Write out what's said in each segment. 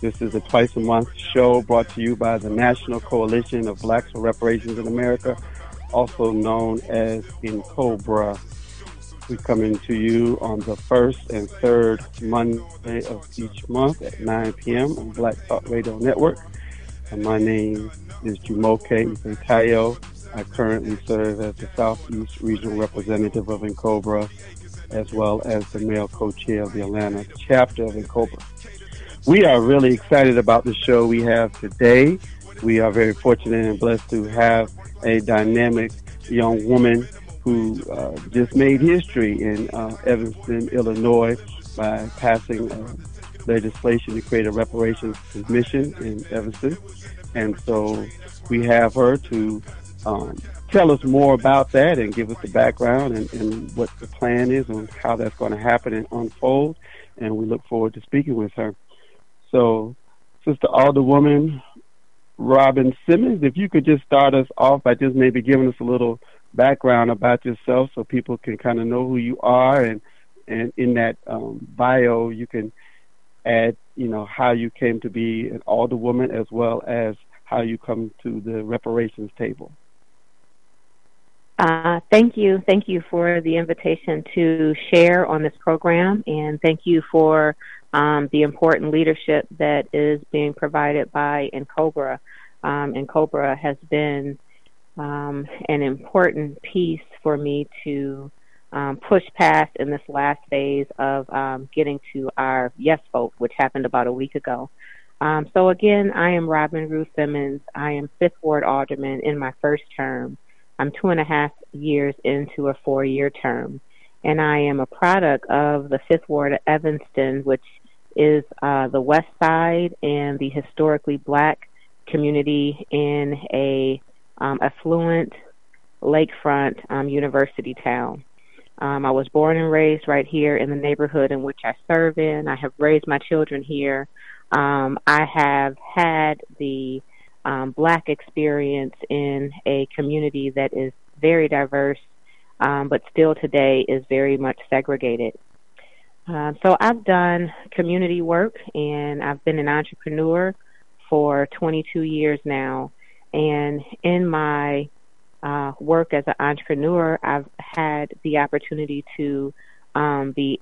This is a twice a month show brought to you by the National Coalition of Blacks for Reparations in America, also known as NCOBRA. We come into you on the first and third Monday of each month at 9 p.m. on Black Talk Radio Network. And my name is Jumoke Ifetayo. I currently serve as the Southeast Regional Representative of NCOBRA as well as the male co-chair of the Atlanta chapter of NCOBRA. We are really excited about the show we have today. We are very fortunate and blessed to have a dynamic young woman who uh, just made history in uh, Evanston, Illinois by passing uh, legislation to create a reparations commission in Evanston. And so we have her to um, tell us more about that and give us the background and, and what the plan is and how that's going to happen and unfold. And we look forward to speaking with her. So, Sister Alderwoman Robin Simmons, if you could just start us off by just maybe giving us a little background about yourself so people can kind of know who you are and and in that um, bio you can add you know how you came to be an alderwoman as well as how you come to the reparations table. Uh, thank you. Thank you for the invitation to share on this program, and thank you for um, the important leadership that is being provided by NCOBRA. Um, NCOBRA has been um, an important piece for me to um, push past in this last phase of um, getting to our yes vote, which happened about a week ago. Um, so again, I am Robin Rue Simmons. I am Fifth Ward Alderman in my first term. I'm two and a half years into a four year term, and I am a product of the Fifth Ward of Evanston, which is uh, the west side and the historically black community in a um, affluent lakefront um, university town. Um, I was born and raised right here in the neighborhood in which I serve in. I have raised my children here. Um, I have had the um, black experience in a community that is very diverse, um, but still today is very much segregated. Uh, so I've done community work and I've been an entrepreneur for 22 years now. And in my uh, work as an entrepreneur, I've had the opportunity to um, be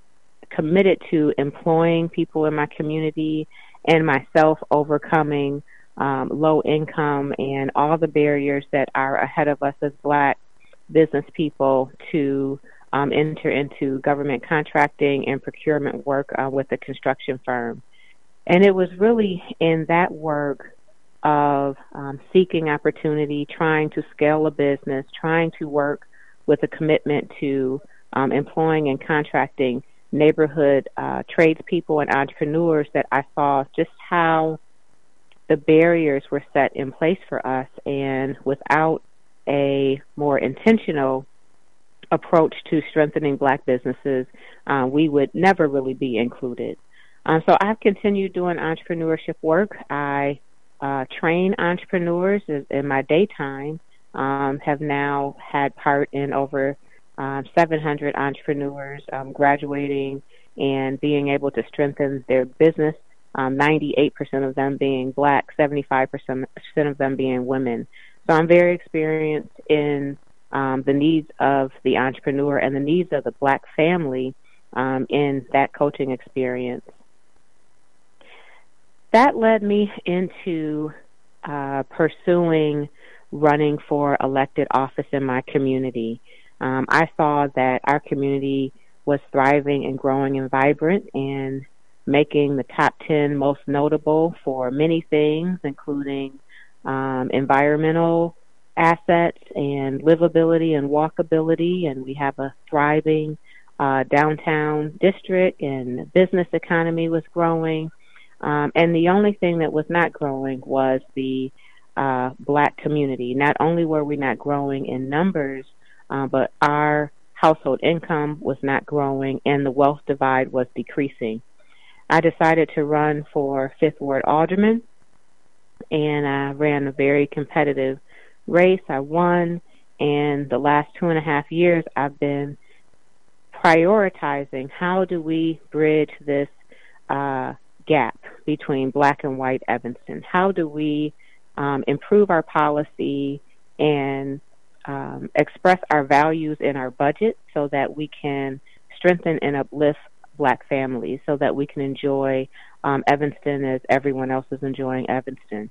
committed to employing people in my community and myself overcoming um, low income and all the barriers that are ahead of us as black business people to um, enter into government contracting and procurement work uh, with a construction firm. And it was really in that work of um, seeking opportunity, trying to scale a business, trying to work with a commitment to um, employing and contracting neighborhood uh, tradespeople and entrepreneurs that I saw just how the barriers were set in place for us, and without a more intentional approach to strengthening black businesses, uh, we would never really be included. Um, so I've continued doing entrepreneurship work. I uh, train entrepreneurs in my daytime. Um, have now had part in over um, 700 entrepreneurs um, graduating and being able to strengthen their business. Um, 98% of them being black, 75% of them being women. So I'm very experienced in um, the needs of the entrepreneur and the needs of the black family um, in that coaching experience. That led me into uh, pursuing running for elected office in my community. Um, I saw that our community was thriving and growing and vibrant and making the top 10 most notable for many things, including um, environmental assets and livability and walkability. And we have a thriving uh, downtown district, and business economy was growing. Um, and the only thing that was not growing was the uh, black community. Not only were we not growing in numbers, uh, but our household income was not growing and the wealth divide was decreasing. I decided to run for Fifth Ward Alderman, and I ran a very competitive race. I won, and the last two and a half years I've been prioritizing how do we bridge this uh, gap between black and white Evanston? How do we um, improve our policy and um, express our values in our budget so that we can strengthen and uplift black families so that we can enjoy um, Evanston as everyone else is enjoying Evanston.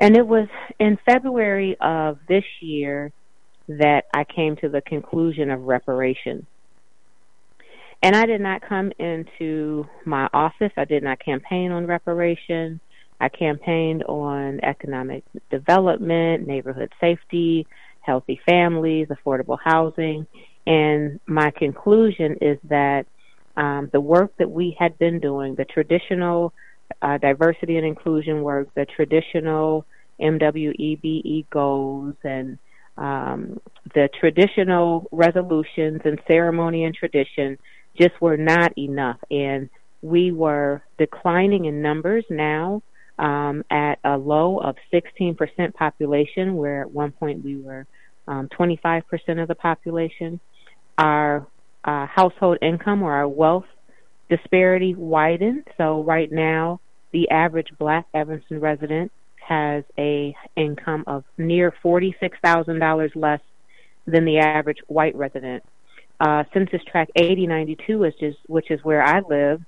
And it was in February of this year that I came to the conclusion of reparations. And I did not come into my office. I did not campaign on reparation. I campaigned on economic development, neighborhood safety, healthy families, affordable housing. And my conclusion is that um, the work that we had been doing, the traditional uh, diversity and inclusion work, the traditional MWBE goals, and um, the traditional resolutions and ceremony and tradition just were not enough. And we were declining in numbers now um, at a low of 16% population, where at one point we were um, 25% of the population. Our uh, household income or our wealth disparity widened. So right now, the average black Evanston resident has a income of near $46,000 less than the average white resident. Uh, Census Tract 8092, which is which is where I live,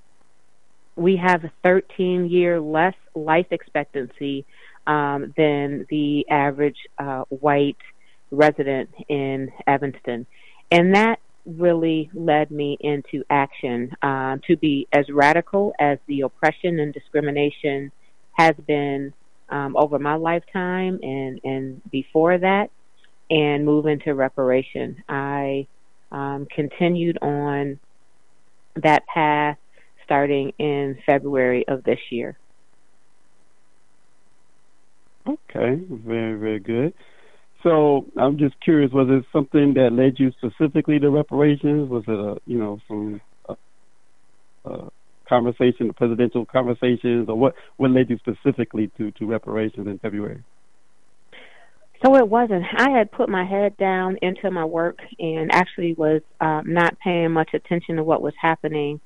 we have a 13 year less life expectancy um, than the average uh, white resident in Evanston, and that really led me into action uh, to be as radical as the oppression and discrimination has been um, over my lifetime and and before that, and move into reparation. I um, continued on that path starting in February of this year. Okay, very, very good. So I'm just curious, was it something that led you specifically to reparations? Was it a, you know, a, a conversation, the presidential conversations, or what, what led you specifically to, to reparations in February? So it wasn't. I had put my head down into my work and actually was um, not paying much attention to what was happening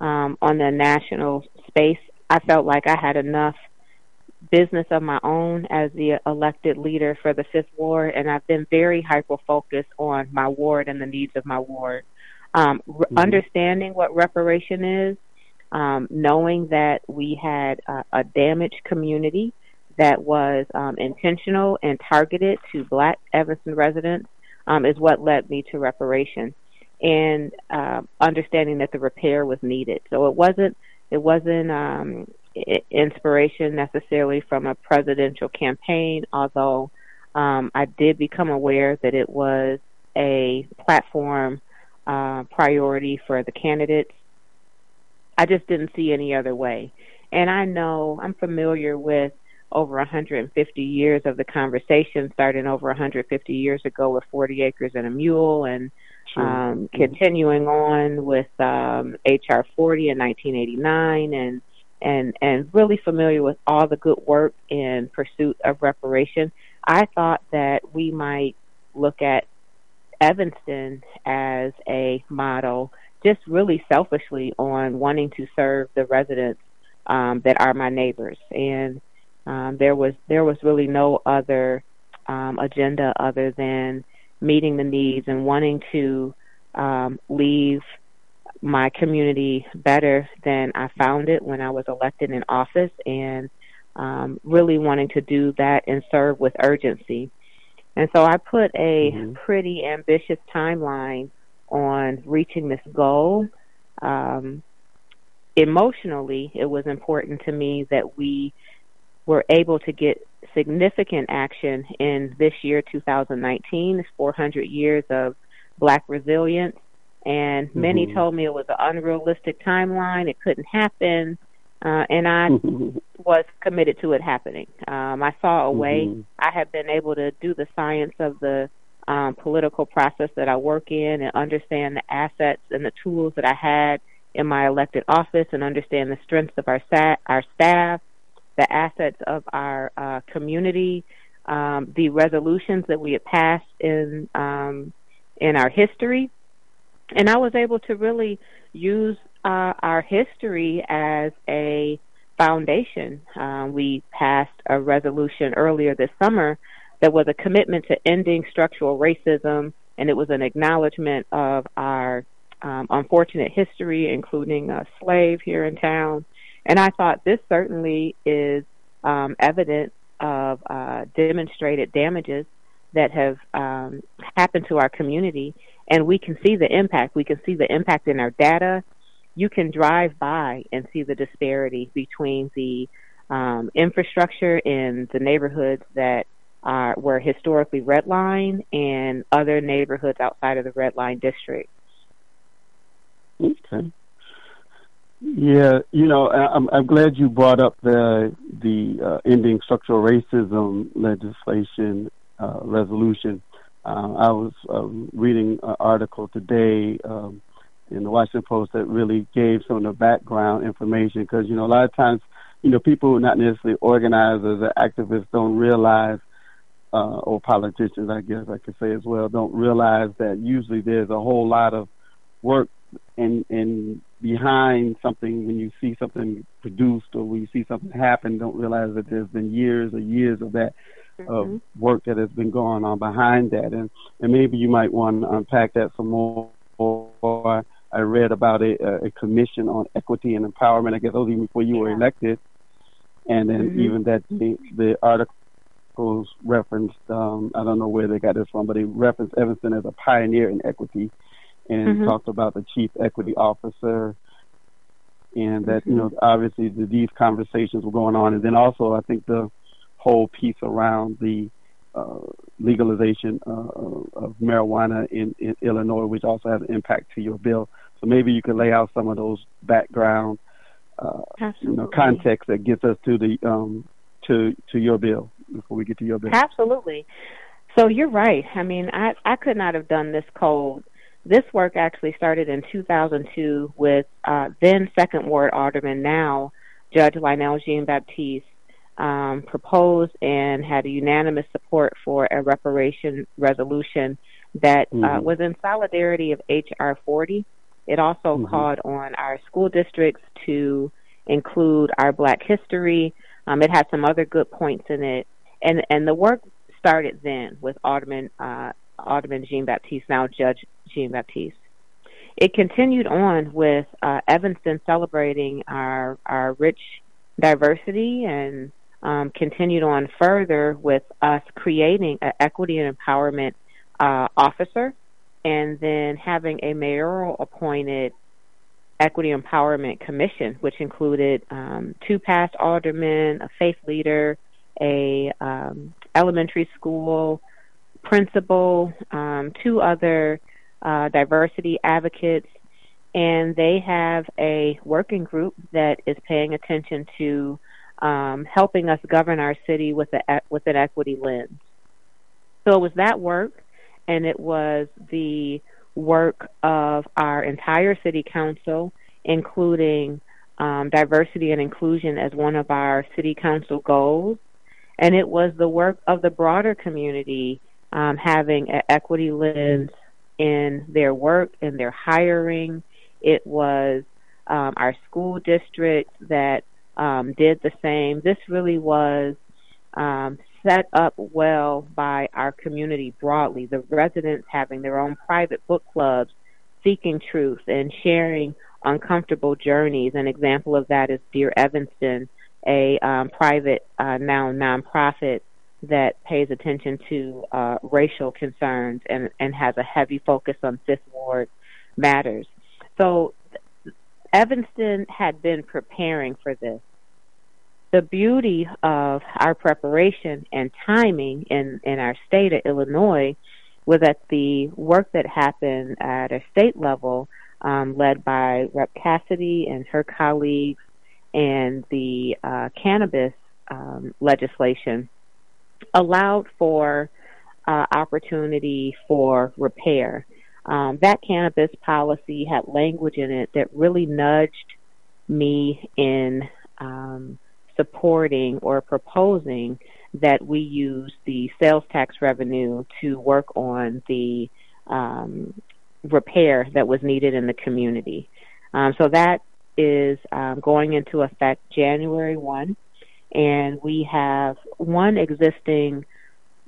um, on the national space. I felt like I had enough business of my own as the elected leader for the Fifth Ward, and I've been very hyper focused on my ward and the needs of my ward. Um, mm-hmm. Understanding what reparation is, um, knowing that we had a, a damaged community that was um, intentional and targeted to black Evanston residents um, is what led me to reparation and uh, understanding that the repair was needed. So it wasn't it wasn't um, inspiration necessarily from a presidential campaign, although um, I did become aware that it was a platform uh, priority for the candidates. I just didn't see any other way. And I know I'm familiar with over 150 years of the conversation, starting over 150 years ago with 40 Acres and a Mule, and sure. um, mm-hmm. continuing on with um, HR 40 in 1989, and and and really familiar with all the good work in pursuit of reparation. I thought that we might look at Evanston as a model, just really selfishly on wanting to serve the residents um, that are my neighbors, and um, there was there was really no other um, agenda other than meeting the needs and wanting to um, leave my community better than I found it when I was elected in office, and um, really wanting to do that and serve with urgency. And so I put a mm-hmm. pretty ambitious timeline on reaching this goal. Um, emotionally, it was important to me that we were able to get significant action in this year, 2019, this 400 years of black resilience. And mm-hmm. many told me it was an unrealistic timeline, it couldn't happen. Uh, and I was committed to it happening. Um, I saw a way. Mm-hmm. I have been able to do the science of the um, political process that I work in and understand the assets and the tools that I had in my elected office and understand the strengths of our, sa- our staff the assets of our uh, community, um, the resolutions that we had passed in um, in our history, and I was able to really use uh, our history as a foundation. Uh, we passed a resolution earlier this summer that was a commitment to ending structural racism, and it was an acknowledgement of our um, unfortunate history, including a slave here in town, and I thought this certainly is um, evidence of uh, demonstrated damages that have um, happened to our community, and we can see the impact. We can see the impact in our data. You can drive by and see the disparity between the um, infrastructure in the neighborhoods that are, were historically red line and other neighborhoods outside of the red line district. Okay. Yeah, you know, I'm I'm glad you brought up the the uh, ending structural racism legislation uh, resolution. Uh, I was um, reading an article today um, in the Washington Post that really gave some of the background information because you know a lot of times you know people who are not necessarily organizers or activists don't realize uh, or politicians, I guess I could say as well, don't realize that usually there's a whole lot of work and and behind something. When you see something produced or when you see something happen don't realize that there's been years or years of that mm-hmm. of work that has been going on behind that. And and maybe you might want to unpack that some more. Or I read about a, a commission on equity and empowerment I guess those even before you were elected. And then mm-hmm. even that the the articles referenced um I don't know where they got this from but they referenced Evanston as a pioneer in equity and mm-hmm. talked about the chief equity officer and that mm-hmm. you know obviously the, these conversations were going on and then also i think the whole piece around the uh, legalization uh, of marijuana in, in illinois which also has an impact to your bill so maybe you could lay out some of those background uh, you know context that gets us to the um, to to your bill before we get to your bill absolutely so you're right i mean i i could not have done this cold. this work actually started in 2002 with uh, then Second Ward Alderman, now Judge Lionel Jean Baptiste, um, proposed and had a unanimous support for a reparation resolution that uh, mm-hmm. uh, was in solidarity of H.R. 40. It also mm-hmm. called on our school districts to include our Black history. Um, it had some other good points in it, and and the work started then with Alderman uh, Alderman Jean Baptiste, now Judge Jean Baptiste. It continued on with uh, Evanston celebrating our our rich diversity and um, continued on further with us creating an equity and empowerment uh, officer and then having a mayoral appointed Equity Empowerment Commission, which included um, two past aldermen, a faith leader, a um, elementary school principal, um, two other uh, diversity advocates, and they have a working group that is paying attention to um, helping us govern our city with a with an equity lens. So it was that work, and it was the work of our entire city council, including um, diversity and inclusion as one of our city council goals. And it was the work of the broader community um, having an equity lens in their work, in their hiring. It was um, our school district that um, did the same. This really was um, set up well by our community broadly, the residents having their own private book clubs, seeking truth and sharing uncomfortable journeys. An example of that is Dear Evanston, a um, private uh, now nonprofit that pays attention to uh, racial concerns and, and has a heavy focus on Fifth Ward matters. So Evanston had been preparing for this the beauty of our preparation and timing in, in our state of Illinois was that the work that happened at a state level, um, led by Rep. Cassidy and her colleagues, and the uh, cannabis um, legislation, allowed for uh, opportunity for repair. Um, that cannabis policy had language in it that really nudged me in um, supporting or proposing that we use the sales tax revenue to work on the um, repair that was needed in the community. Um, so that is um, going into effect January 1, and we have one existing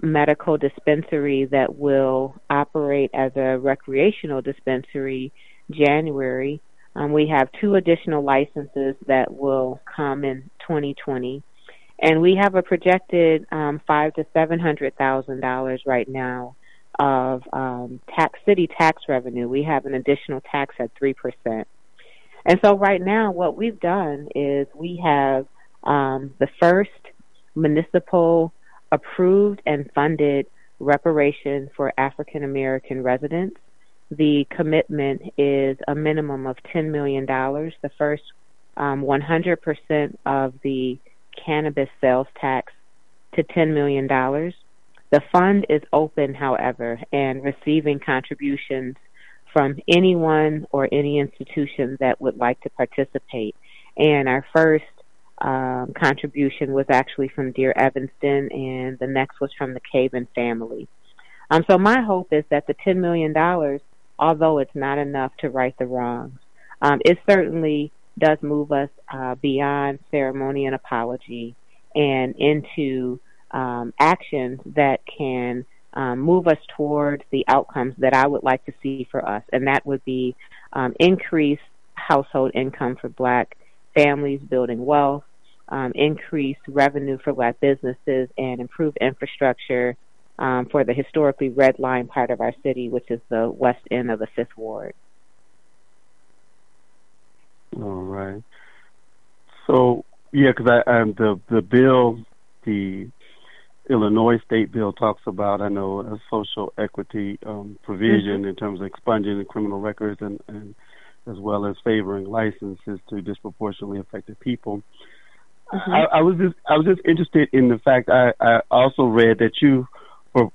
medical dispensary that will operate as a recreational dispensary January um, we have two additional licenses that will come in 2020, and we have a projected um, five to seven hundred thousand dollars right now of um, tax city tax revenue. We have an additional tax at three percent, and so right now what we've done is we have um, the first municipal approved and funded reparation for African American residents the commitment is a minimum of $10 million. The first um, 100% of the cannabis sales tax to $10 million. The fund is open, however, and receiving contributions from anyone or any institution that would like to participate. And our first um, contribution was actually from Dear Evanston, and the next was from the Caven family. Um, so my hope is that the $10 million although it's not enough to right the wrongs. Um, it certainly does move us uh, beyond ceremony and apology and into um, actions that can um, move us towards the outcomes that I would like to see for us, and that would be um, increased household income for black families, building wealth, um, increased revenue for black businesses, and improved infrastructure um, for the historically red line part of our city, which is the west end of the Fifth Ward. All right. So yeah, because I um, the the bill, the Illinois state bill talks about I know a social equity um, provision mm-hmm. in terms of expunging the criminal records and, and as well as favoring licenses to disproportionately affected people. Mm-hmm. I, I was just I was just interested in the fact I, I also read that you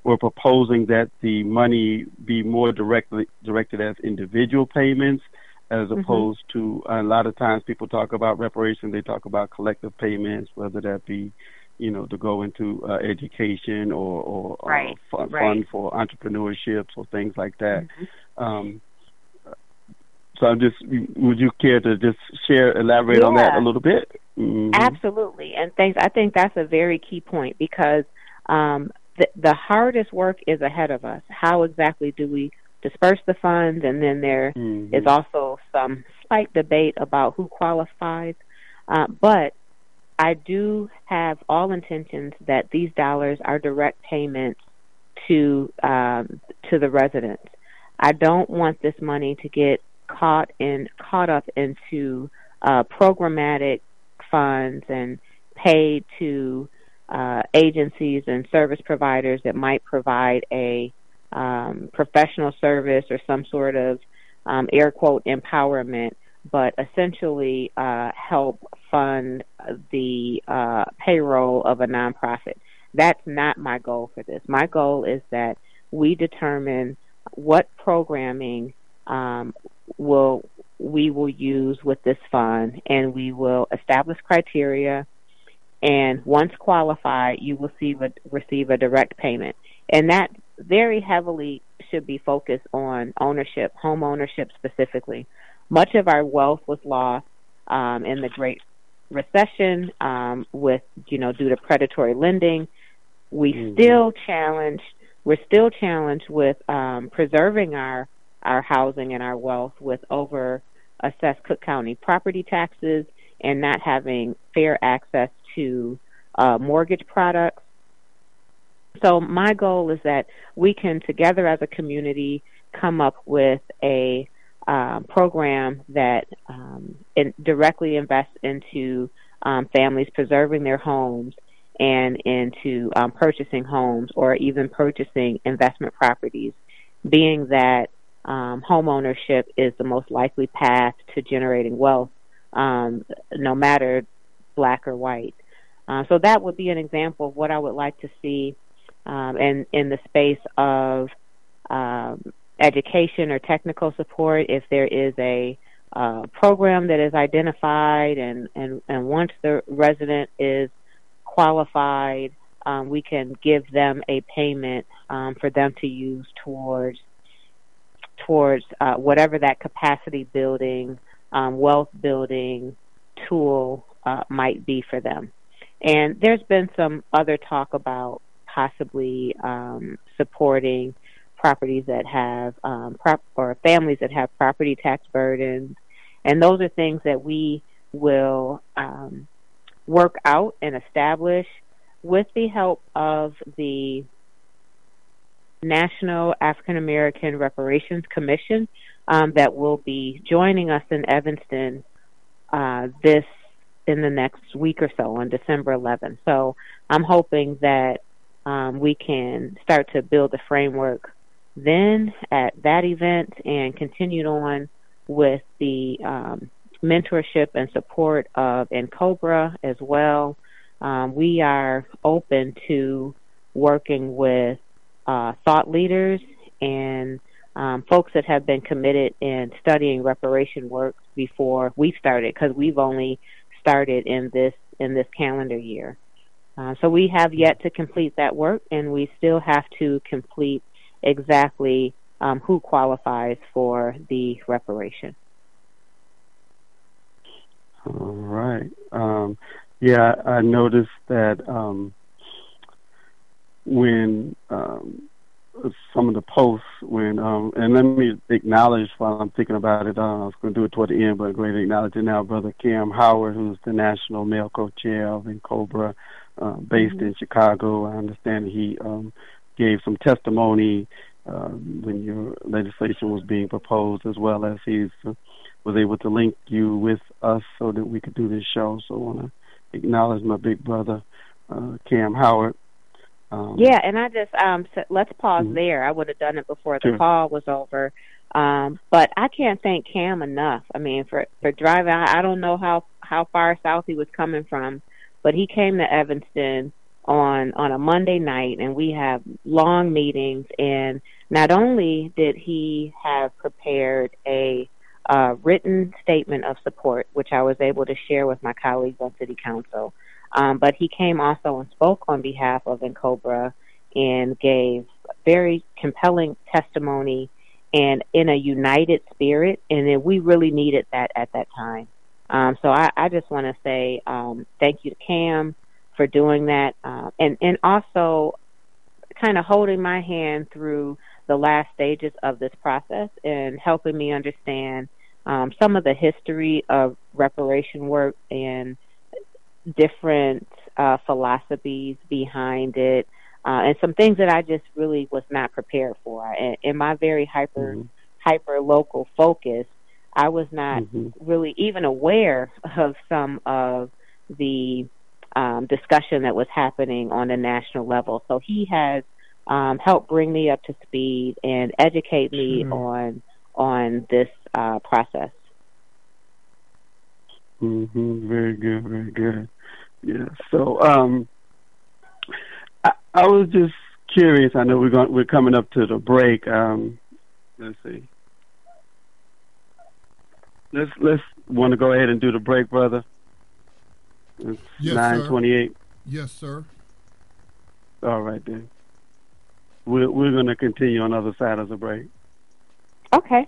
we're, proposing that the money be more directly directed as individual payments as mm-hmm. opposed to a lot of times people talk about reparations they talk about collective payments whether that be you know to go into uh, education or or, right. or fund, right. fund for entrepreneurships or things like that mm-hmm. um, so I'm just would you care to just share elaborate yeah. on that a little bit mm-hmm. absolutely and thanks I think that's a very key point because um, the, the hardest work is ahead of us. How exactly do we disperse the funds? And then there mm-hmm. is also some slight debate about who qualifies. Uh, but I do have all intentions that these dollars are direct payments to um, to the residents. I don't want this money to get caught in caught up into uh, programmatic funds and paid to uh, agencies and service providers that might provide a um, professional service or some sort of um, air quote empowerment, but essentially uh, help fund the uh, payroll of a nonprofit. That's not my goal for this. My goal is that we determine what programming um, will we will use with this fund, and we will establish criteria. And once qualified, you will receive a, receive a direct payment, and that very heavily should be focused on ownership, home ownership specifically. Much of our wealth was lost um, in the Great Recession, um, with you know due to predatory lending. We mm-hmm. still challenged. We're still challenged with um, preserving our our housing and our wealth with over assessed Cook County property taxes and not having fair access to uh, mortgage products. So my goal is that we can together as a community come up with a uh, program that um, in, directly invests into um, families preserving their homes and into um, purchasing homes or even purchasing investment properties, being that um, home ownership is the most likely path to generating wealth, um, no matter black or white. Uh, so that would be an example of what I would like to see um, in in the space of um, education or technical support. If there is a uh, program that is identified and, and, and once the resident is qualified, um, we can give them a payment um, for them to use towards towards uh, whatever that capacity building, um, wealth building tool uh, might be for them. And there's been some other talk about possibly um, supporting properties that have um, prop- or families that have property tax burdens, and those are things that we will um, work out and establish with the help of the National African American Reparations Commission um, that will be joining us in Evanston uh, this in the next week or so on December 11th. So I'm hoping that um, we can start to build a framework then at that event and continued on with the um, mentorship and support of NCOBRA as well. Um, we are open to working with uh, thought leaders and um, folks that have been committed in studying reparation work before we started because we've only started in this in this calendar year. Uh, so we have yet to complete that work, and we still have to complete exactly um, who qualifies for the reparation. All right. Um, yeah, I noticed that um, when um, some of the posts, when um, and let me acknowledge while I'm thinking about it. Uh, I was going to do it toward the end, but I'm going to acknowledge it now, Brother Kamm Howard, who's the national male co-chair of NCOBRA, uh, based mm-hmm. in Chicago. I understand he um, gave some testimony uh, when your legislation was being proposed, as well as he uh, was able to link you with us so that we could do this show. So I want to acknowledge my big brother, uh, Kamm Howard. Um, yeah, and I just um, so let's pause mm-hmm. there. I would have done it before the sure. call was over, um, but I can't thank Kamm enough. I mean, for for driving. I, I don't know how how far south he was coming from, but he came to Evanston on on a Monday night, and we have long meetings. And not only did he have prepared a uh, written statement of support, which I was able to share with my colleagues on City Council, um, but he came also and spoke on behalf of NCOBRA and gave very compelling testimony and in a united spirit, and we really needed that at that time. Um, so I, I just want to say um, thank you to Kamm for doing that, uh, and and also kind of holding my hand through the last stages of this process and helping me understand um, some of the history of reparation work and different uh, philosophies behind it, uh, and some things that I just really was not prepared for. And in my very hyper mm-hmm. hyper local focus, I was not mm-hmm. really even aware of some of the um, discussion that was happening on a national level. So he has um, helped bring me up to speed and educate me sure. on on this uh, process. Mm-hmm. Very good, very good. Yeah. So um, I, I was just curious. I know we're going we're coming up to the break. Um, let's see. Let's let's want to go ahead and do the break, brother. It's yes, nine twenty-eight. Yes, sir. All right then. We're we're going to continue on the other side of the break. Okay.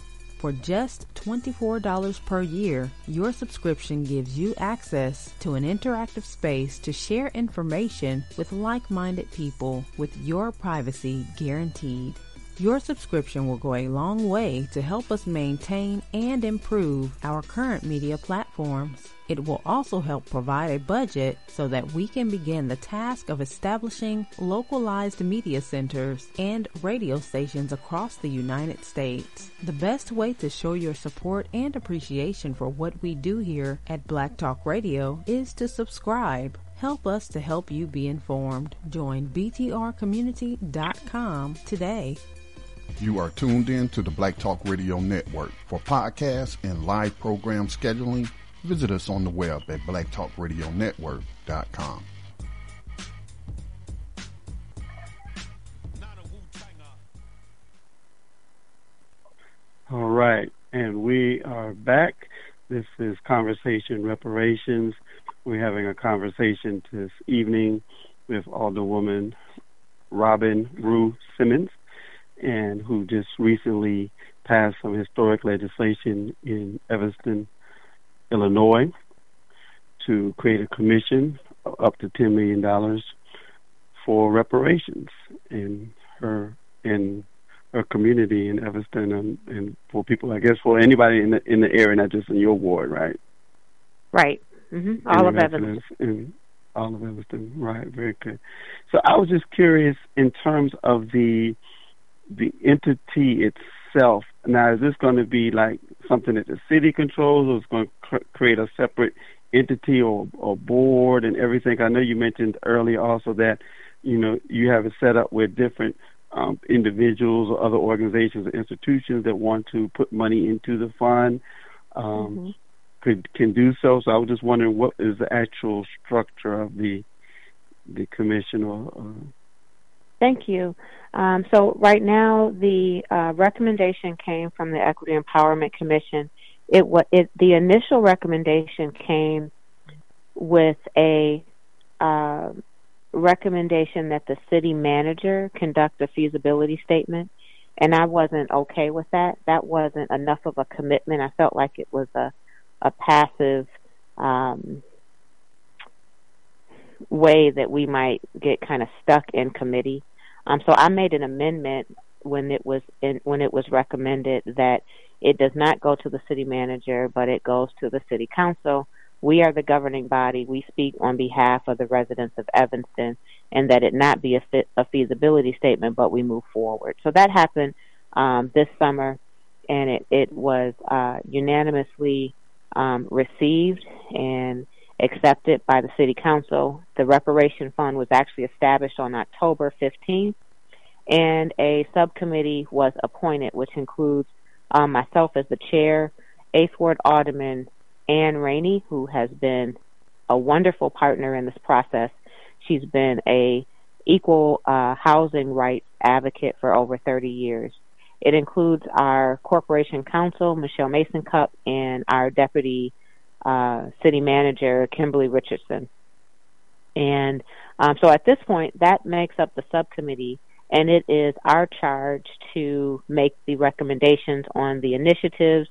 For just $24 per year, your subscription gives you access to an interactive space to share information with like minded people with your privacy guaranteed. Your subscription will go a long way to help us maintain and improve our current media platforms. It will also help provide a budget so that we can begin the task of establishing localized media centers and radio stations across the United States. The best way to show your support and appreciation for what we do here at Black Talk Radio is to subscribe. Help us to help you be informed. Join btrcommunity.com today. You are tuned in to the Black Talk Radio Network. For podcasts and live program scheduling, visit us on the web at blacktalkradionetwork.com. All right, and we are back. This is Conversation Reparations. We're having a conversation this evening with Alderwoman Robin Rue Simmons and who just recently passed some historic legislation in Evanston, Illinois, to create a commission up to ten million dollars for reparations in her in her community in Evanston and, and for people, I guess, for anybody in the in the area, not just in your ward, right? Right. Mm-hmm. All of Evanston. In all of Evanston, right? Very good. So I was just curious in terms of the the entity itself. Now, is this going to be like something that the city controls, or is going to cr- create a separate entity or, or board and everything? I know you mentioned earlier also that you know you have it set up with different um, individuals or other organizations or institutions that want to put money into the fund. Um, mm-hmm. Could can do so. So I was just wondering what is the actual structure of the the commission or. Uh, Thank you. Um, so right now, the uh, recommendation came from the Equity Empowerment Commission. It, it the initial recommendation came with a uh, recommendation that the city manager conduct a feasibility statement, and I wasn't okay with that. That wasn't enough of a commitment. I felt like it was a a passive um, way that we might get kind of stuck in committee. Um, so I made an amendment when it was in, when it was recommended that it does not go to the city manager, but it goes to the city council. We are the governing body. We speak on behalf of the residents of Evanston, and that it not be a, fit, a feasibility statement, but we move forward. So that happened um, this summer, and it, it was uh, unanimously um, received and accepted by the City Council. The reparation fund was actually established on October 15th, and a subcommittee was appointed, which includes um, myself as the chair, Eighth Ward Alderman Ann Rainey, who has been a wonderful partner in this process. She's been a equal uh, housing rights advocate for over 30 years. It includes our corporation counsel, Michelle Masoncup, and our deputy uh, city manager Kimberly Richardson. And um, so at this point, that makes up the subcommittee, and it is our charge to make the recommendations on the initiatives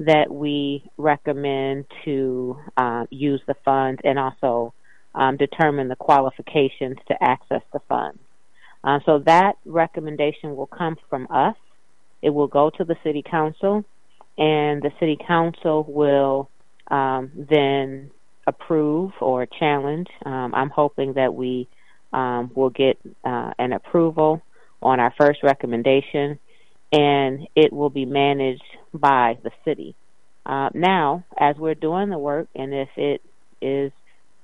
that we recommend to uh, use the funds and also um, determine the qualifications to access the funds. Uh, so that recommendation will come from us. It will go to the city council, and the city council will um, then approve or challenge. Um, I'm hoping that we um, will get uh, an approval on our first recommendation, and it will be managed by the city. Uh, now, as we're doing the work, and if it is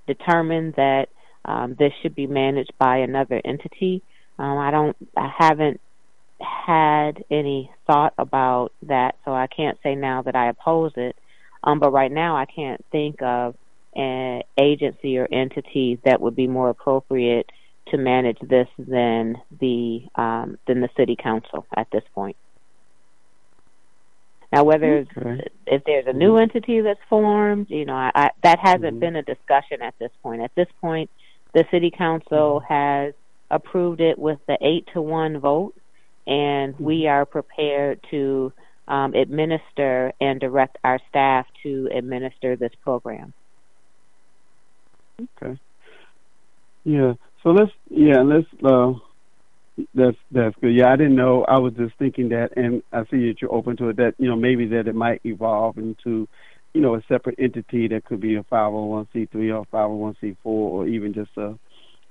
determined that um, this should be managed by another entity, um, I don't, I haven't had any thought about that, so I can't say now that I oppose it. Um, but right now, I can't think of an agency or entity that would be more appropriate to manage this than the um, than the city council at this point. Now, whether okay. if there's a new entity that's formed, you know, I, I, that hasn't mm-hmm. been a discussion at this point. At this point, the city council mm-hmm. has approved it with the eight to one vote, and mm-hmm. we are prepared to um, administer and direct our staff to administer this program. Okay. Yeah. So let's yeah let's uh, that's that's good. Yeah, I didn't know. I was just thinking that, and I see that you're open to it. That you know maybe that it might evolve into you know a separate entity that could be a 501c3 or 501c4 or even just a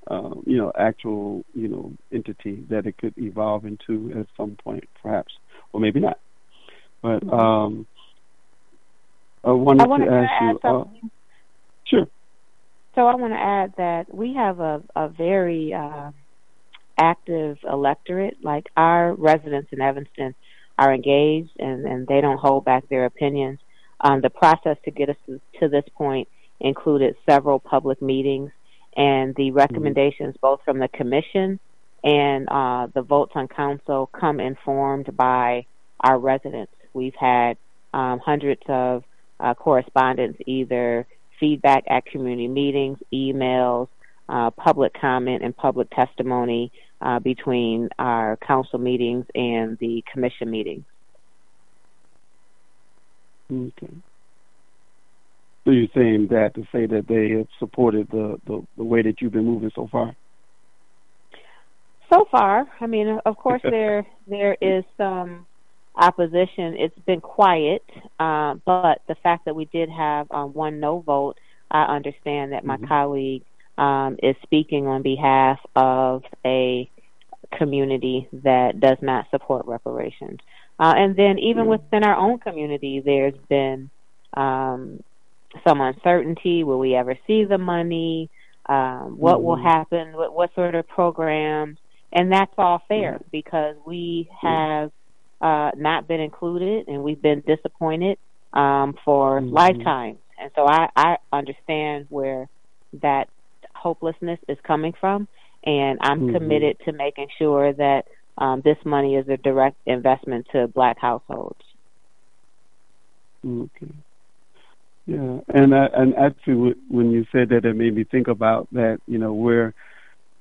um, you know actual you know entity that it could evolve into at some point, perhaps, or maybe not. But mm-hmm. um, I wanted, I wanted to ask you. Uh, sure. So I want to add that we have a, a very uh, active electorate. Like our residents in Evanston are engaged and, and they don't hold back their opinions. Um, the process to get us to, to this point included several public meetings and the mm-hmm. recommendations mm-hmm. both from the commission and uh, the votes on council come informed by our residents. We've had um, hundreds of uh, correspondence either feedback at community meetings, emails, uh, public comment, and public testimony uh, between our council meetings and the commission meetings. Okay. So you're saying that to say that they have supported the, the, the way that you've been moving so far? So far, I mean, of course, there there is some opposition, it's been quiet, uh, but the fact that we did have um, one no vote, I understand that my mm-hmm. colleague um, is speaking on behalf of a community that does not support reparations. Uh, and then even mm-hmm. within our own community, there's been um, some uncertainty. Will we ever see the money? Um, what mm-hmm. will happen? What, what, sort of programs? And that's all fair because we have uh, not been included, and we've been disappointed um, for mm-hmm. lifetimes. And so I, I understand where that hopelessness is coming from, and I'm mm-hmm. committed to making sure that um, this money is a direct investment to black households. Okay. Yeah, and uh, and actually, when you said that, it made me think about that. You know, where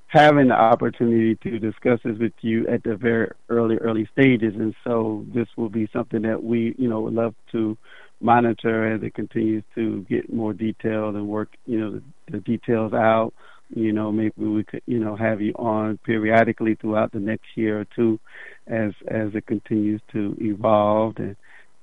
having the opportunity to discuss this with you at the very early early stages. And so this will be something that we you know would love to monitor as it continues to get more detailed and work you know the, the details out. You know maybe we could you know have you on periodically throughout the next year or two as as it continues to evolve. And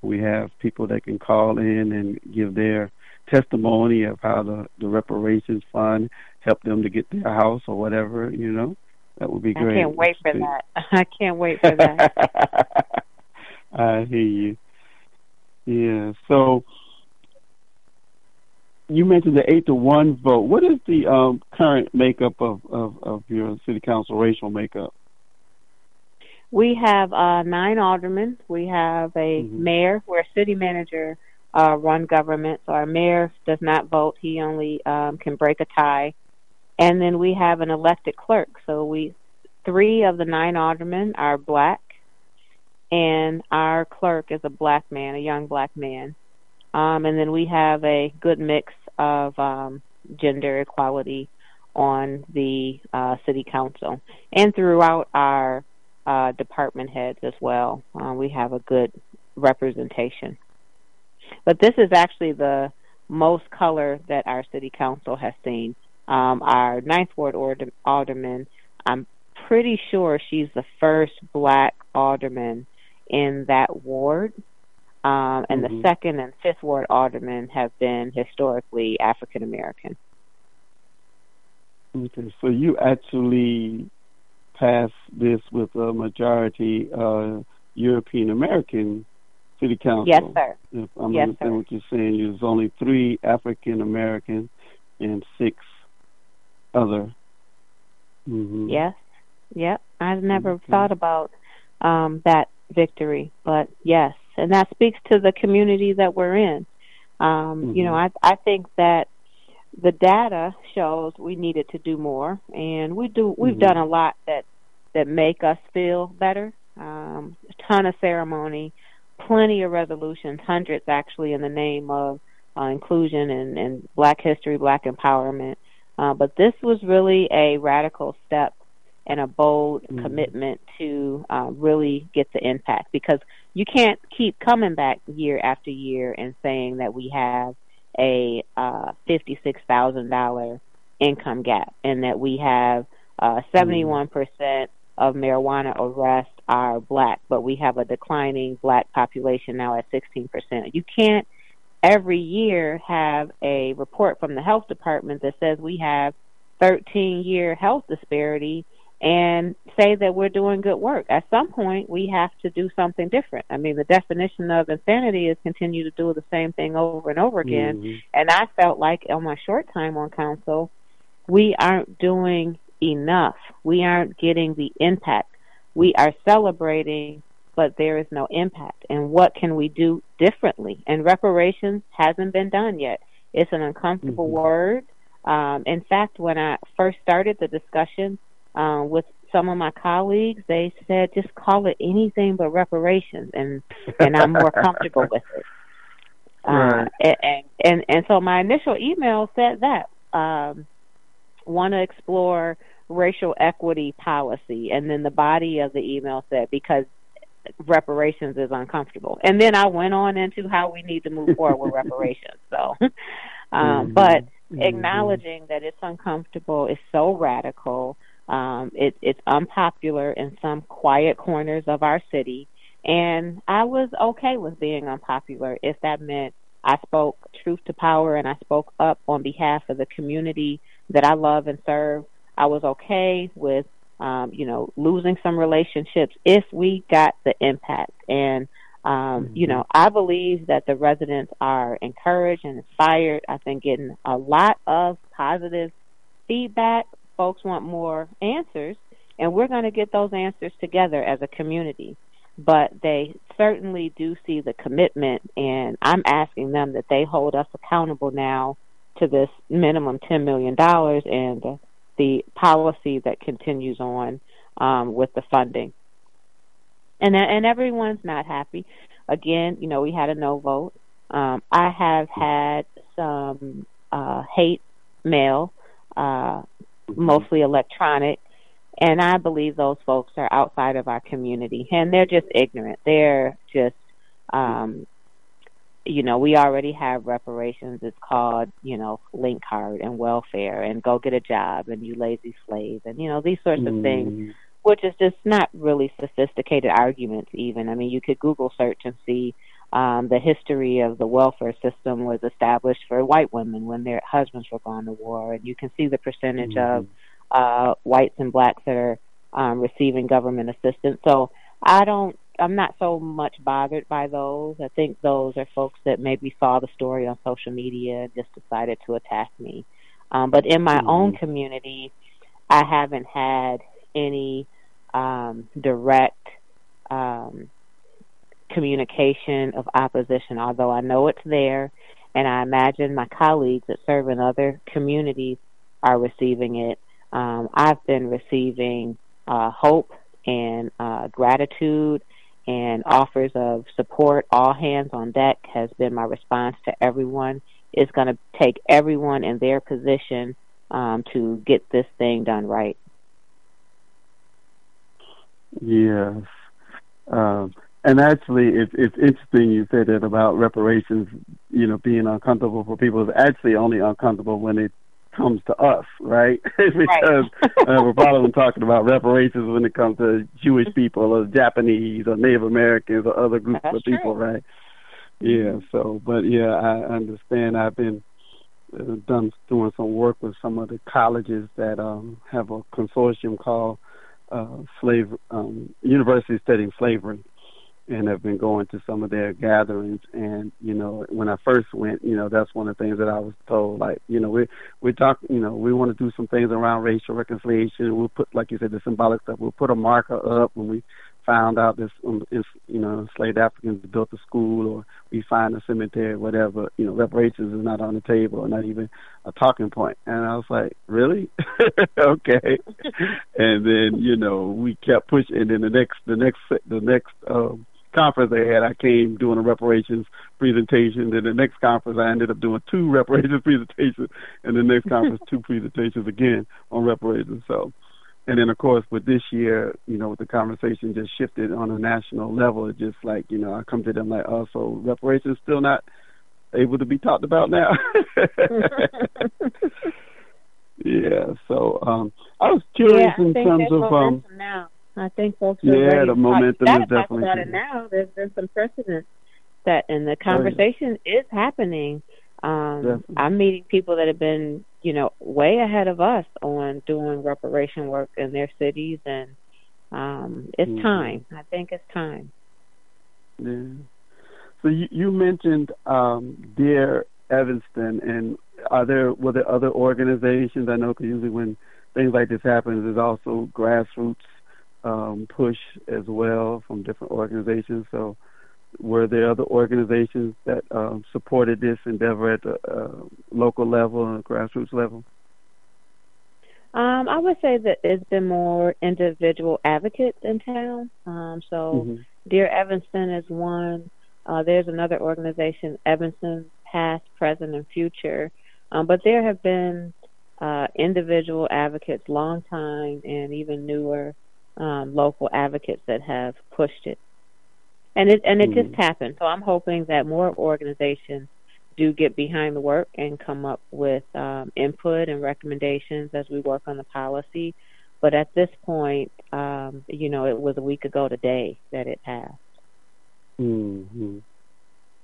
we have people that can call in and give their testimony of how the the reparations fund help them to get their house or whatever, you know, that would be great. I can't wait for that. I can't wait for that. I hear you. Yeah. So you mentioned the eight to one vote. What is the um, current makeup of, of, of your city council racial makeup? We have uh, nine aldermen. We have a mm-hmm. mayor. We're a city manager uh, run government, so our mayor does not vote. He only um, can break a tie and then we have an elected clerk. So we three of the nine aldermen are black, and our clerk is a black man, a young black man. Um, and then we have a good mix of um, gender equality on the uh, city council and throughout our uh, department heads as well. Uh, we have a good representation. but this is actually the most color that our city council has seen. Um, our ninth ward alderman, I'm pretty sure she's the first black alderman in that ward. Um, and mm-hmm. the second and fifth ward aldermen have been historically African American. Okay, so you actually passed this with a majority uh, European American city council. Yes, sir. If I'm yes, understanding what you're saying, there's only three African American and six other. Mm-hmm. Yes. Yep. I've never okay. thought about um, that victory, but yes, and that speaks to the community that we're in. Um, mm-hmm. You know, mm-hmm. I I think that the data shows we needed to do more, and we do. We've mm-hmm. done a lot that that make us feel better. Um, a ton of ceremony, plenty of resolutions, hundreds actually, in the name of uh, inclusion and, and Black history, Black empowerment. Uh, but this was really a radical step and a bold mm-hmm. commitment to uh, really get the impact because you can't keep coming back year after year and saying that we have a uh, $56,000 income gap and that we have uh, 71% mm. of marijuana arrests are black, but we have a declining black population now at 16%. You can't every year have a report from the health department that says we have 13 year health disparity and say that we're doing good work. At some point, we have to do something different. I mean, the definition of insanity is continue to do the same thing over and over again. Mm-hmm. And I felt like on my short time on council, we aren't doing enough. We aren't getting the impact. We are celebrating, but there is no impact. And what can we do differently? And reparations hasn't been done yet. It's an uncomfortable mm-hmm. word. Um, in fact, when I first started the discussion, uh, with some of my colleagues, they said just call it anything but reparations, and and I'm more comfortable with it. Right. Uh, and, and and so my initial email said that um, want to explore racial equity policy, and then the body of the email said because reparations is uncomfortable, and then I went on into how we need to move forward with reparations. So, um, mm-hmm. but mm-hmm. acknowledging that it's uncomfortable is so radical um, it, it's unpopular in some quiet corners of our city, and I was okay with being unpopular if that meant I spoke truth to power and I spoke up on behalf of the community that I love and serve. I was okay with, um, you know, losing some relationships if we got the impact. And, um, mm-hmm. you know, I believe that the residents are encouraged and inspired. I've been getting a lot of positive feedback folks want more answers, and we're going to get those answers together as a community. But they certainly do see the commitment, and I'm asking them that they hold us accountable now to this minimum $10 million and uh, the policy that continues on um, with the funding. And, and everyone's not happy. Again, you know, we had a no vote. Um, I have had some uh, hate mail uh, mostly electronic. And I believe those folks are outside of our community and they're just ignorant. They're just, um, you know, we already have reparations. It's called, you know, link card and welfare and go get a job and you lazy slave and, you know, these sorts mm. of things, mm. which is just not really sophisticated arguments even. I mean, you could Google search and see um, the history of the welfare system was established for white women when their husbands were gone to war, and you can see the percentage mm-hmm. of uh, whites and blacks that are um, receiving government assistance. So I don't, I'm not so much bothered by those. I think those are folks that maybe saw the story on social media and just decided to attack me. Um, but in my mm-hmm. own community, I haven't had any um, direct um, communication of opposition, although I know it's there, and I imagine my colleagues that serve in other communities are receiving it. Um, I've been receiving uh, hope and uh, gratitude and offers of support. All hands on deck has been my response to everyone. It's going to take everyone in their position um, to get this thing done right. Yes. Um, and actually, it's it's interesting you said that about reparations. You know, being uncomfortable for people is actually only uncomfortable when it comes to us, right? because uh, we're probably talking about reparations when it comes to Jewish people or Japanese or Native Americans or other groups That's of people, true. right? Yeah. So, but yeah, I understand. I've been uh, done doing some work with some of the colleges that um, have a consortium called uh, Slave um, University Studying Slavery and have been going to some of their gatherings. And you know when i first went you know that's one of the things that i was told like you know we we talk you know we want to do some things around racial reconciliation. We'll put like you said the symbolic stuff. We'll put a marker up when we found out this um, you know enslaved africans built a school or we find a cemetery whatever you know reparations is not on the table or not even a talking point. And i was like really? Okay. And then you know we kept pushing. And then the next the next the next um conference they had, I came doing a reparations presentation. Then the next conference, I ended up doing two reparations presentations, and the next conference, two presentations again on reparations. So, and then of course with this year, you know, the conversation just shifted on a national level. It's just like you know, I come to them like, oh, so reparations still not able to be talked about now. yeah. So um I was curious yeah, in terms of um. Now I think folks are yeah, ready the momentum to is definitely about it now. There's been some precedent that, and the conversation oh, yeah. is happening. Um, I'm meeting people that have been, you know, way ahead of us on doing reparation work in their cities, and um, it's mm-hmm. time. I think it's time. Yeah. So you, you mentioned um, Dear Evanston, and are there were there other organizations? I know because usually when things like this happens, there's also grassroots um, push as well from different organizations. So, were there other organizations that um, supported this endeavor at the uh, local level and grassroots level? Um, I would say that it's been more individual advocates in town. Um, so, mm-hmm. Dear Evanston is one. Uh, there's another organization, Evanston Past, Present, and Future. Um, but there have been uh, individual advocates, long time and even newer, um, local advocates that have pushed it, and it and it mm-hmm. just happened. So I'm hoping that more organizations do get behind the work and come up with um, input and recommendations as we work on the policy. But at this point, um, you know, it was a week ago today that it passed. Hmm.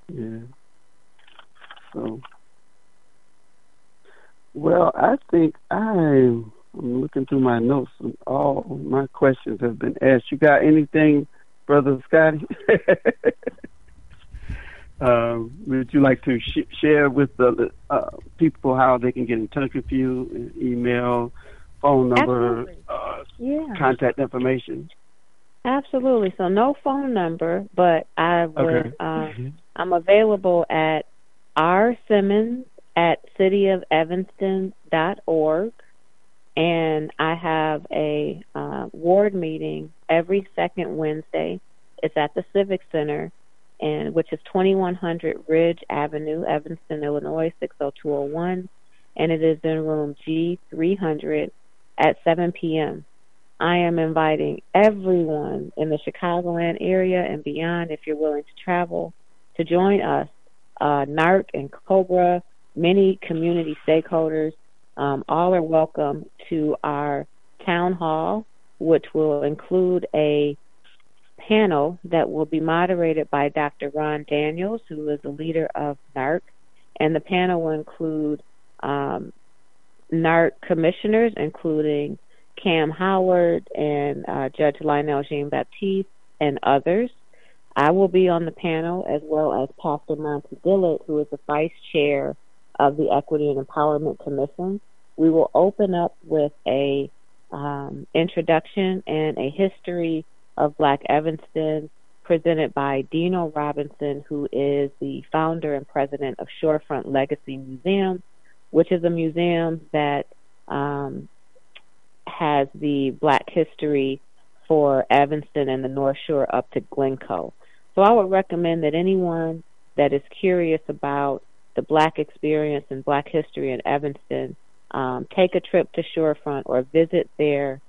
Yeah. So. Well, I think I I'm looking through my notes, and all my questions have been asked. You got anything, Brother Scotty? um, would you like to sh- share with the uh, people how they can get in touch with you? Email, phone number, uh, yeah. contact information. Absolutely. So no phone number, but I would. Okay. Uh, mm-hmm. I'm available at r simmons at cityofevanston.org and I have a uh, ward meeting every second Wednesday. It's at the Civic Center, and which is 2100 Ridge Avenue, Evanston, Illinois 60201, and it is in room G300 at 7 p.m. I am inviting everyone in the Chicagoland area and beyond, if you're willing to travel, to join us. Uh, NARC and COBRA, many community stakeholders um, all are welcome to our town hall, which will include a panel that will be moderated by Dr. Ron Daniels, who is the leader of NARC. And the panel will include um, NARC commissioners, including Kamm Howard and uh, Judge Lionel Jean Baptiste and others. I will be on the panel as well as Pastor Monty Dillard, who is the vice chair of the Equity and Empowerment Commission. We will open up with a um, introduction and a history of Black Evanston presented by Dino Robinson, who is the founder and president of Shorefront Legacy Museum, which is a museum that um, has the Black history for Evanston and the North Shore up to Glencoe. So I would recommend that anyone that is curious about the Black experience and Black history in Evanston um, take a trip to Shorefront or visit their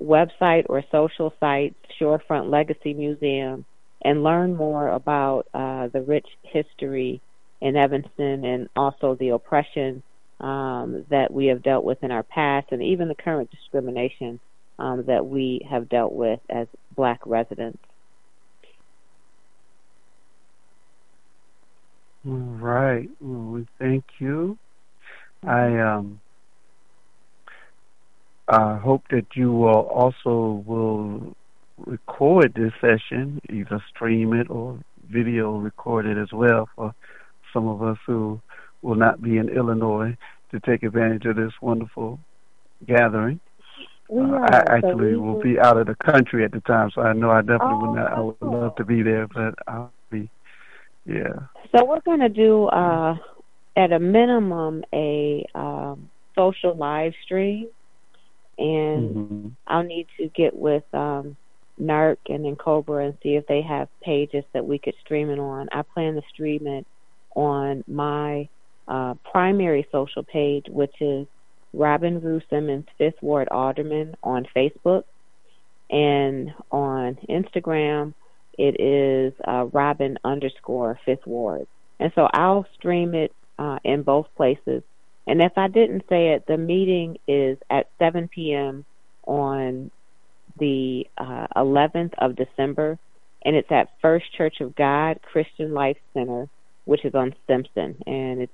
website or social site, Shorefront Legacy Museum, and learn more about uh, the rich history in Evanston and also the oppression um, that we have dealt with in our past and even the current discrimination um, that we have dealt with as black residents. All right. Well, we thank you. I um I hope that you will also will record this session, either stream it or video record it as well for some of us who will not be in Illinois to take advantage of this wonderful gathering. Uh, I actually will be out of the country at the time, so I know I definitely oh, would not. I would love to be there, but I'll yeah. So we're going to do, uh, at a minimum, a um, social live stream, and mm-hmm. I'll need to get with um, NARC and then Cobra and see if they have pages that we could stream it on. I plan to stream it on my uh, primary social page, which is Robin Rue Simmons, Fifth Ward Alderman on Facebook. And on Instagram, it is uh, Robin underscore Fifth Ward. And so I'll stream it uh, in both places. And if I didn't say it, the meeting is at 7 p.m. on the uh, 11th of December, and it's at First Church of God Christian Life Center, which is on Simpson, and it's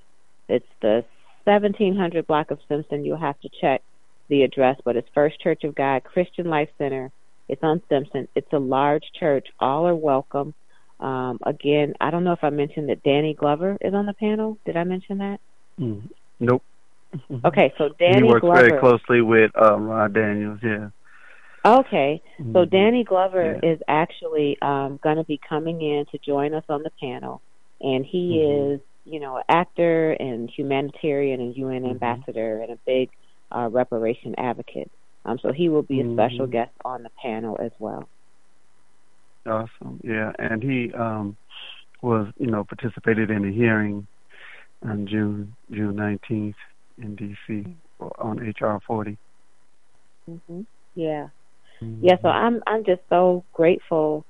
it's the 1700 block of Simpson. You'll have to check the address, but it's First Church of God Christian Life Center. It's on Simpson. It's a large church. All are welcome. Um, again, I don't know if I mentioned that Danny Glover is on the panel. Did I mention that? Mm, nope. Okay, so Danny Glover. he works Glover, very closely with um, Ron Daniels. Yeah. Okay, mm-hmm. so Danny Glover yeah. is actually um, going to be coming in to join us on the panel, and he mm-hmm. is you know, an actor and humanitarian and UN mm-hmm. ambassador and a big uh, reparation advocate. Um, so he will be a mm-hmm. special guest on the panel as well. Awesome, yeah, and he um, was, you know, participated in a hearing on June June nineteenth in D.C. on HR 40 mm-hmm. Yeah, mm-hmm. yeah. So I'm I'm just so grateful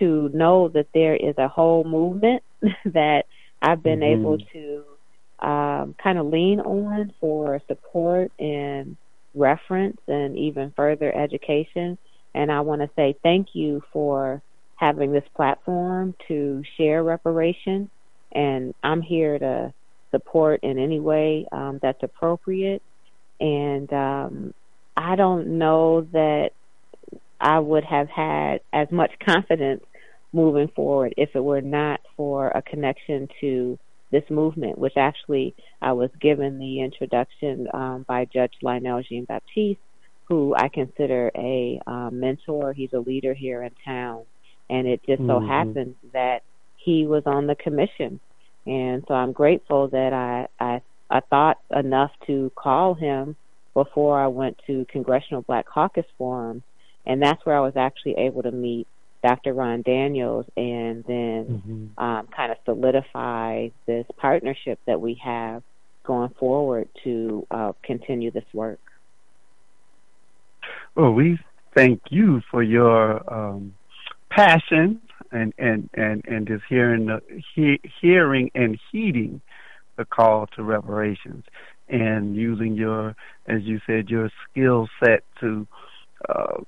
to know that there is a whole movement that I've been mm-hmm. able to um, kind of lean on for support and reference and even further education. And I want to say thank you for having this platform to share reparation. And I'm here to support in any way um, that's appropriate. And um, I don't know that I would have had as much confidence moving forward if it were not for a connection to this movement, which actually I was given the introduction um, by Judge Lionel Jean Baptiste, who I consider a uh, mentor. He's a leader here in town. And it just so mm-hmm. happens that he was on the commission. And so I'm grateful that I, I, I thought enough to call him before I went to Congressional Black Caucus Forum. And that's where I was actually able to meet Dr. Ron Daniels and then mm-hmm. um, kind of solidify this partnership that we have going forward to uh, continue this work. Well, we thank you for your um, passion and, and, and, and just hearing the, he, hearing and heeding the call to reparations and using your, as you said, your skill set to uh,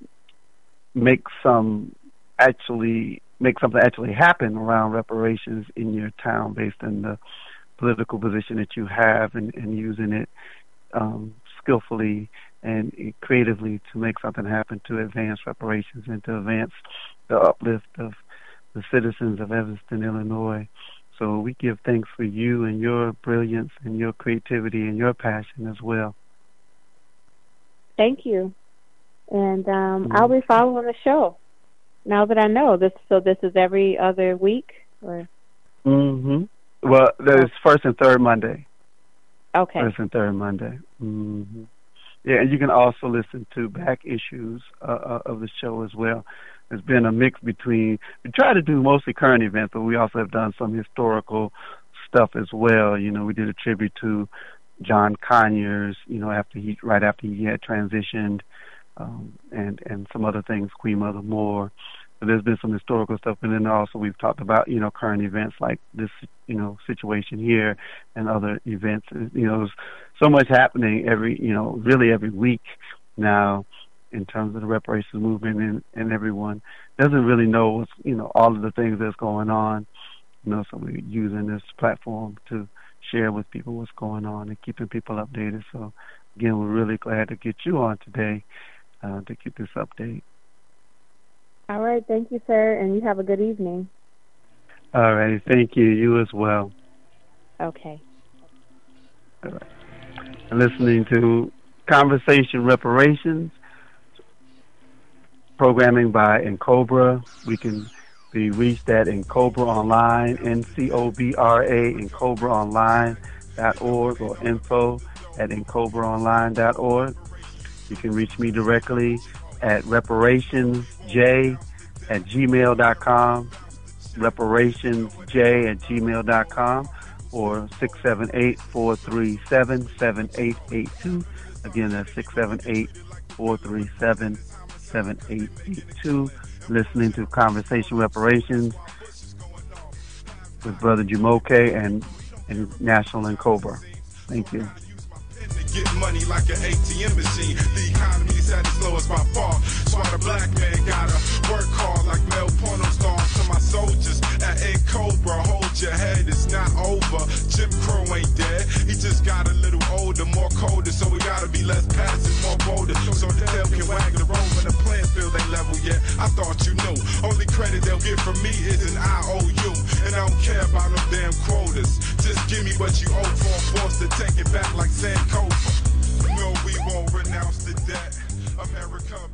make some actually make something actually happen around reparations in your town based on the political position that you have and, and using it um, skillfully and creatively to make something happen to advance reparations and to advance the uplift of the citizens of Evanston, Illinois. So we give thanks for you and your brilliance and your creativity and your passion as well. Thank you. And um, mm-hmm. I'll be following the show now that I know this, so this is every other week, or? Mhm. Well, there's first and third Monday. Okay. First and third Monday. Mhm. Yeah, and you can also listen to back issues uh, uh, of the show as well. There's been a mix between we try to do mostly current events, but we also have done some historical stuff as well. You know, we did a tribute to John Conyers. You know, after he right after he had transitioned um, and and some other things, Queen Mother Moore. So there's been some historical stuff, and then also we've talked about you know current events like this you know situation here and other events. You know, there's so much happening every you know really every week now in terms of the reparations movement, and and everyone doesn't really know what's you know all of the things that's going on. You know, so we're using this platform to share with people what's going on and keeping people updated. So again, we're really glad to get you on today uh, to keep this update. All right. Thank you, sir. And you have a good evening. All right. Thank you. You as well. Okay. All right. And listening to Conversation Reparations, programming by N'COBRA. We can be reached at N'COBRA Online, N-C-O-B-R-A, NCOBRAonline.org or info at NCOBRAonline.org. You can reach me directly at reparationsj at gmail.com, reparationsj at gmail.com, or 678-437-7882. Again, that's 678-437-7882. Listening to Conversation Reparations with Brother Jumoke and, and National N'COBRA. Thank you get money like an ATM machine. The economy's at its lowest by far. So the black man gotta work hard like male porno stars. To my soldiers cobra. Hold your head, it's not over. Jim Crow ain't dead. He just got a little older, more colder, so we gotta be less passive, more bolder. So the tail can wag the road when the playing field ain't level yet. I thought you knew. Only credit they'll get from me is an IOU. And I don't care about no damn quotas. Just give me what you owe for. a force to take it back like Sankofa. No, we won't renounce the debt. America.